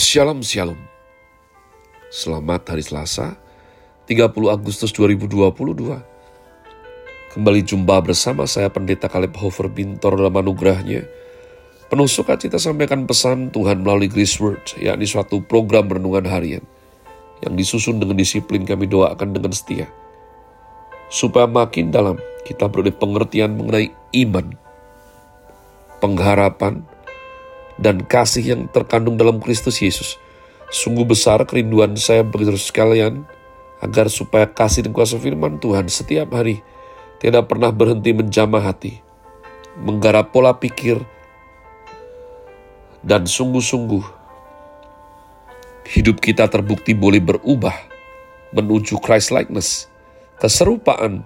Shalom Shalom. Selamat hari Selasa 30 Agustus 2022 Kembali jumpa bersama saya Pendeta Kaleb Hofer Bintor dalam anugerahnya. Penuh sukacita sampaikan pesan Tuhan melalui Grace Word yakni suatu program renungan harian yang disusun dengan disiplin kami doakan dengan setia. Supaya makin dalam kita beroleh pengertian mengenai iman, pengharapan, dan kasih yang terkandung dalam Kristus Yesus. Sungguh besar kerinduan saya bagi sekalian, agar supaya kasih dan kuasa firman Tuhan setiap hari tidak pernah berhenti menjamah hati, menggarap pola pikir, dan sungguh-sungguh hidup kita terbukti boleh berubah menuju Christ likeness, keserupaan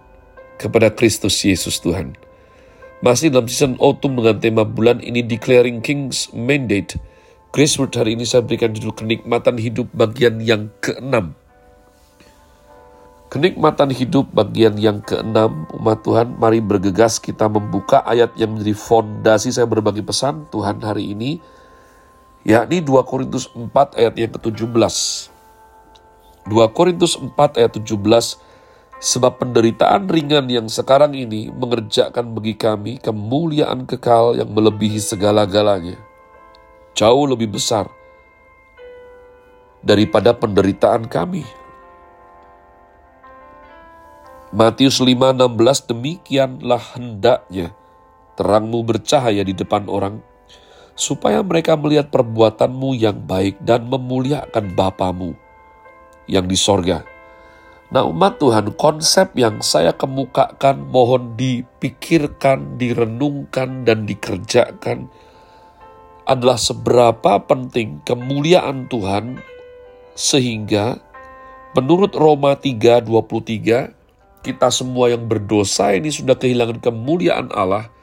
kepada Kristus Yesus Tuhan. Masih dalam season autumn dengan tema bulan ini Declaring King's Mandate. Grace Word hari ini saya berikan judul Kenikmatan Hidup bagian yang keenam. Kenikmatan hidup bagian yang keenam, umat Tuhan, mari bergegas kita membuka ayat yang menjadi fondasi saya berbagi pesan Tuhan hari ini, yakni 2 Korintus 4 ayat yang ke-17. 2 Korintus 4 ayat 17, Sebab penderitaan ringan yang sekarang ini mengerjakan bagi kami kemuliaan kekal yang melebihi segala-galanya. Jauh lebih besar daripada penderitaan kami. Matius 5:16 demikianlah hendaknya terangmu bercahaya di depan orang supaya mereka melihat perbuatanmu yang baik dan memuliakan Bapamu yang di sorga. Nah umat Tuhan, konsep yang saya kemukakan mohon dipikirkan, direnungkan, dan dikerjakan adalah seberapa penting kemuliaan Tuhan sehingga menurut Roma 3:23 kita semua yang berdosa ini sudah kehilangan kemuliaan Allah.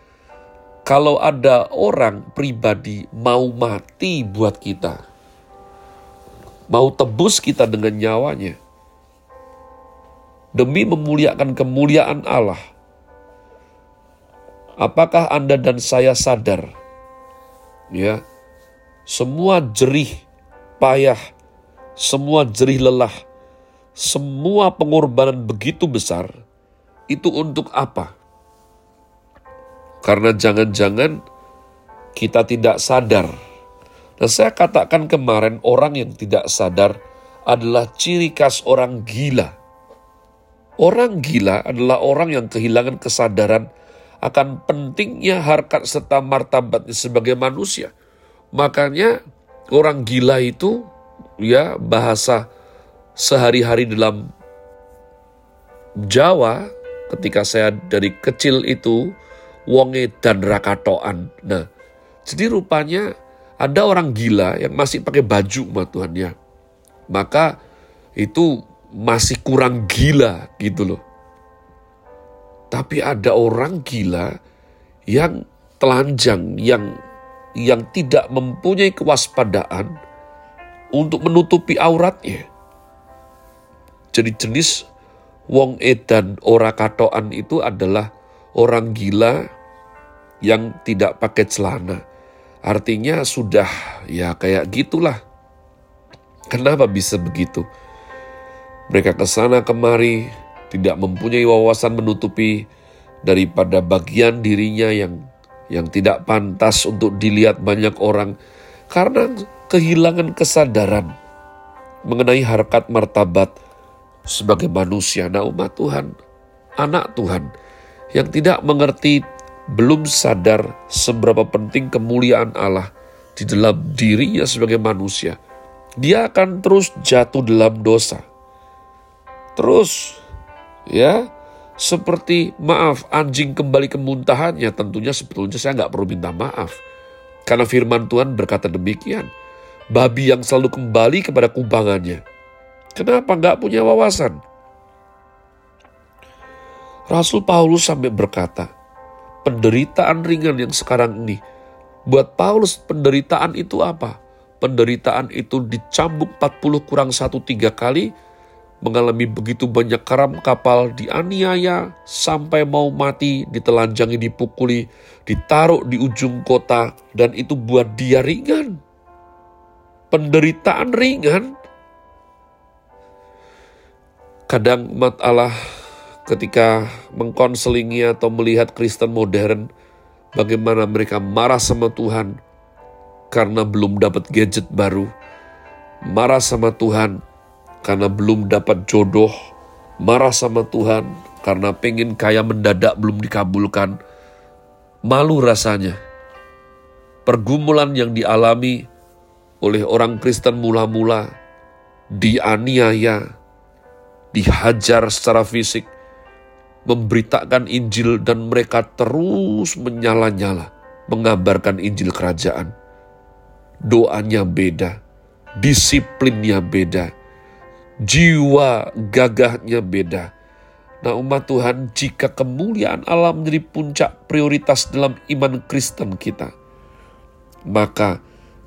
Kalau ada orang pribadi mau mati buat kita mau tebus kita dengan nyawanya demi memuliakan kemuliaan Allah. Apakah Anda dan saya sadar? Ya, semua jerih payah, semua jerih lelah, semua pengorbanan begitu besar, itu untuk apa? Karena jangan-jangan kita tidak sadar. Nah, saya katakan kemarin orang yang tidak sadar adalah ciri khas orang gila Orang gila adalah orang yang kehilangan kesadaran akan pentingnya harkat serta martabatnya sebagai manusia. Makanya orang gila itu ya bahasa sehari-hari dalam Jawa ketika saya dari kecil itu wonge dan rakatoan. Nah, jadi rupanya ada orang gila yang masih pakai baju ma Tuhan ya. Maka itu masih kurang gila gitu loh. Tapi ada orang gila yang telanjang, yang yang tidak mempunyai kewaspadaan untuk menutupi auratnya. Jadi jenis wong edan ora katoan itu adalah orang gila yang tidak pakai celana. Artinya sudah ya kayak gitulah. Kenapa bisa begitu? Mereka ke sana kemari, tidak mempunyai wawasan menutupi daripada bagian dirinya yang yang tidak pantas untuk dilihat banyak orang karena kehilangan kesadaran mengenai harkat martabat sebagai manusia. Nah umat Tuhan, anak Tuhan yang tidak mengerti belum sadar seberapa penting kemuliaan Allah di dalam dirinya sebagai manusia. Dia akan terus jatuh dalam dosa Terus, ya, seperti maaf anjing kembali ke muntahannya, tentunya sebetulnya saya nggak perlu minta maaf. Karena firman Tuhan berkata demikian. Babi yang selalu kembali kepada kubangannya. Kenapa nggak punya wawasan? Rasul Paulus sampai berkata, penderitaan ringan yang sekarang ini, buat Paulus penderitaan itu apa? Penderitaan itu dicambuk 40 kurang 1 tiga kali, mengalami begitu banyak karam kapal, dianiaya sampai mau mati, ditelanjangi, dipukuli, ditaruh di ujung kota, dan itu buat dia ringan. penderitaan ringan. Kadang umat Allah ketika mengkonselingi atau melihat Kristen modern, bagaimana mereka marah sama Tuhan karena belum dapat gadget baru, marah sama Tuhan karena belum dapat jodoh, marah sama Tuhan karena pengen kaya mendadak belum dikabulkan, malu rasanya. Pergumulan yang dialami oleh orang Kristen mula-mula dianiaya, dihajar secara fisik, memberitakan Injil dan mereka terus menyala-nyala mengabarkan Injil kerajaan. Doanya beda, disiplinnya beda, jiwa gagahnya beda. Nah umat Tuhan, jika kemuliaan Allah menjadi puncak prioritas dalam iman Kristen kita, maka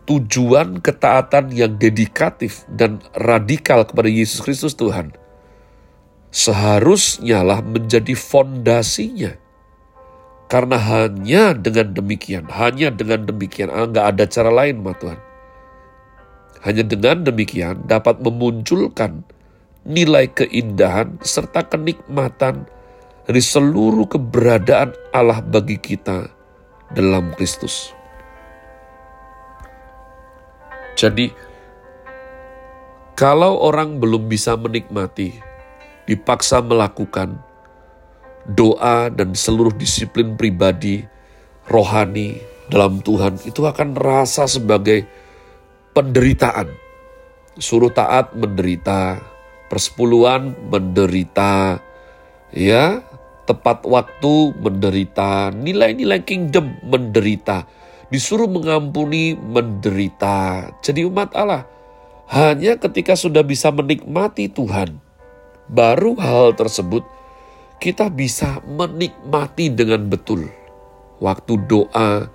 tujuan ketaatan yang dedikatif dan radikal kepada Yesus Kristus Tuhan seharusnya lah menjadi fondasinya. Karena hanya dengan demikian, hanya dengan demikian, ah, nggak ada cara lain, Ma Tuhan. Hanya dengan demikian dapat memunculkan nilai keindahan serta kenikmatan dari seluruh keberadaan Allah bagi kita dalam Kristus. Jadi, kalau orang belum bisa menikmati, dipaksa melakukan doa dan seluruh disiplin pribadi, rohani dalam Tuhan, itu akan rasa sebagai penderitaan. Suruh taat menderita, persepuluhan menderita, ya, tepat waktu menderita, nilai-nilai kingdom menderita disuruh mengampuni, menderita. Jadi umat Allah, hanya ketika sudah bisa menikmati Tuhan, baru hal tersebut kita bisa menikmati dengan betul. Waktu doa,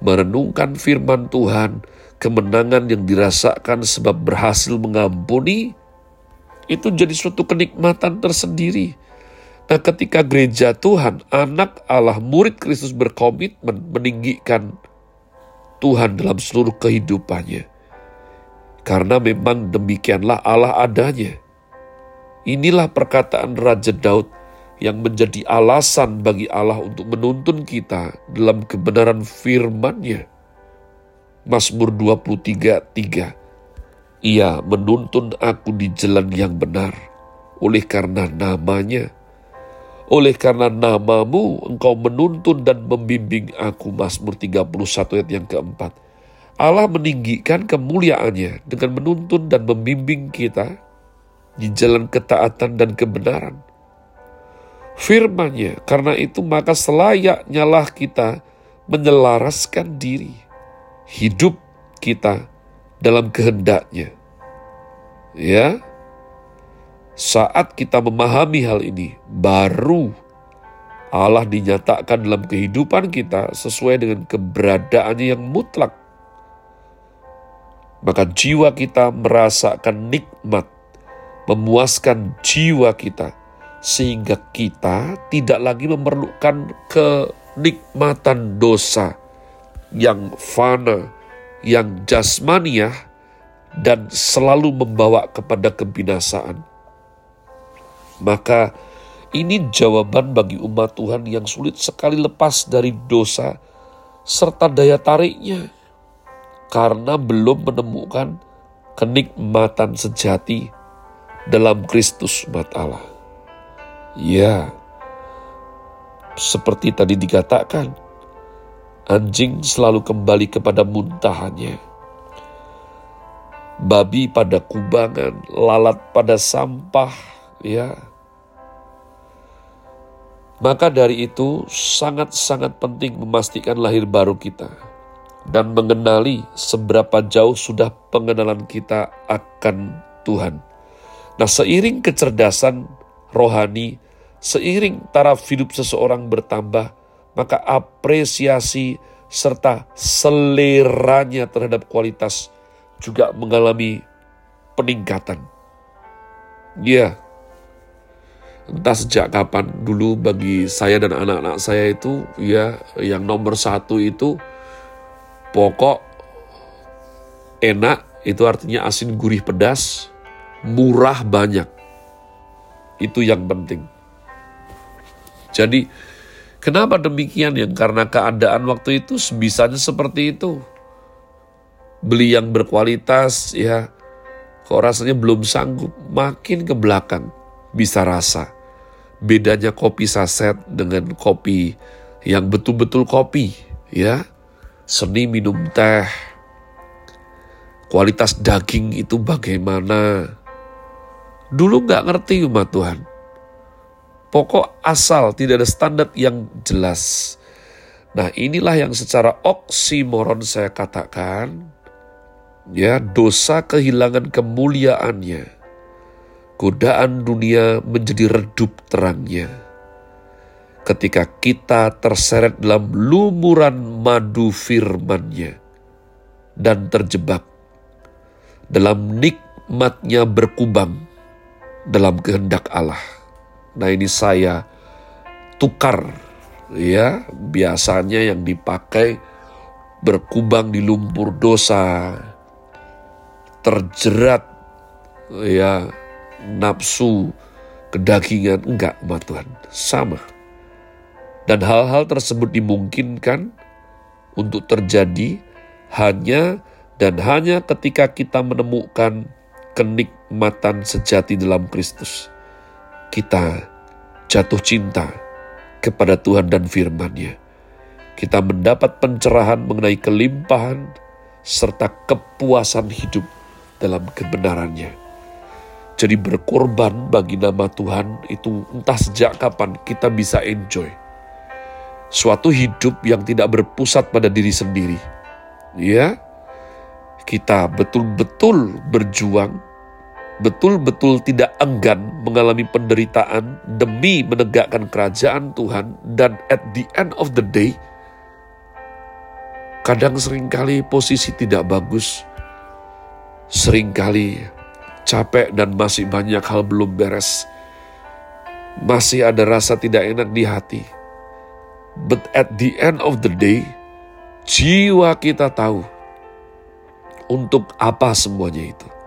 merenungkan firman Tuhan, kemenangan yang dirasakan sebab berhasil mengampuni, itu jadi suatu kenikmatan tersendiri. Nah ketika gereja Tuhan, anak Allah, murid Kristus berkomitmen meninggikan Tuhan dalam seluruh kehidupannya. Karena memang demikianlah Allah adanya. Inilah perkataan Raja Daud yang menjadi alasan bagi Allah untuk menuntun kita dalam kebenaran firman-Nya. Mazmur 23:3 Ia menuntun aku di jalan yang benar oleh karena namanya oleh karena namamu engkau menuntun dan membimbing aku. Mazmur 31 ayat yang keempat. Allah meninggikan kemuliaannya dengan menuntun dan membimbing kita di jalan ketaatan dan kebenaran. Firmannya, karena itu maka selayaknya lah kita menyelaraskan diri, hidup kita dalam kehendaknya. Ya, saat kita memahami hal ini, baru Allah dinyatakan dalam kehidupan kita sesuai dengan keberadaannya yang mutlak. Maka jiwa kita merasakan nikmat, memuaskan jiwa kita, sehingga kita tidak lagi memerlukan kenikmatan dosa yang fana, yang jasmaniah, dan selalu membawa kepada kebinasaan maka ini jawaban bagi umat Tuhan yang sulit sekali lepas dari dosa serta daya tariknya karena belum menemukan kenikmatan sejati dalam Kristus umat Allah. Ya, seperti tadi dikatakan, anjing selalu kembali kepada muntahannya. Babi pada kubangan, lalat pada sampah, ya, maka dari itu sangat-sangat penting memastikan lahir baru kita dan mengenali seberapa jauh sudah pengenalan kita akan Tuhan. Nah, seiring kecerdasan rohani, seiring taraf hidup seseorang bertambah, maka apresiasi serta seleranya terhadap kualitas juga mengalami peningkatan. Ya, entah sejak kapan dulu bagi saya dan anak-anak saya itu ya yang nomor satu itu pokok enak itu artinya asin gurih pedas, murah banyak. Itu yang penting. Jadi, kenapa demikian? Yang karena keadaan waktu itu sebisanya seperti itu. Beli yang berkualitas, ya, kok rasanya belum sanggup, makin ke belakang bisa rasa. Bedanya kopi saset dengan kopi yang betul-betul kopi, ya. Seni minum teh, kualitas daging itu bagaimana. Dulu nggak ngerti umat Tuhan. Pokok asal tidak ada standar yang jelas. Nah inilah yang secara oksimoron saya katakan, ya dosa kehilangan kemuliaannya. Godaan dunia menjadi redup terangnya. Ketika kita terseret dalam lumuran madu firmannya dan terjebak dalam nikmatnya berkubang dalam kehendak Allah. Nah ini saya tukar ya. Biasanya yang dipakai berkubang di lumpur dosa terjerat ya nafsu kedagingan. Enggak umat Tuhan sama. Dan hal-hal tersebut dimungkinkan untuk terjadi hanya dan hanya ketika kita menemukan kenikmatan sejati dalam Kristus, kita jatuh cinta kepada Tuhan dan firman-Nya. Kita mendapat pencerahan mengenai kelimpahan serta kepuasan hidup dalam kebenarannya. Jadi berkorban bagi nama Tuhan itu entah sejak kapan kita bisa enjoy. Suatu hidup yang tidak berpusat pada diri sendiri. Ya, kita betul-betul berjuang, betul-betul tidak enggan mengalami penderitaan demi menegakkan kerajaan Tuhan, dan at the end of the day, kadang sering kali posisi tidak bagus, sering kali capek dan masih banyak hal belum beres, masih ada rasa tidak enak di hati. But at the end of the day, jiwa kita tahu untuk apa semuanya itu?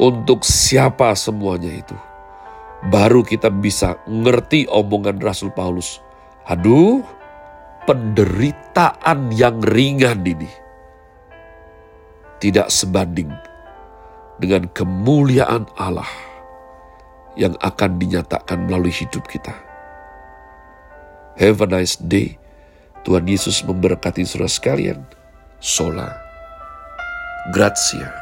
Untuk siapa semuanya itu? Baru kita bisa ngerti omongan Rasul Paulus. Aduh, penderitaan yang ringan ini tidak sebanding dengan kemuliaan Allah yang akan dinyatakan melalui hidup kita. Have a nice day. Tuhan Yesus memberkati saudara sekalian. Sola. Grazie.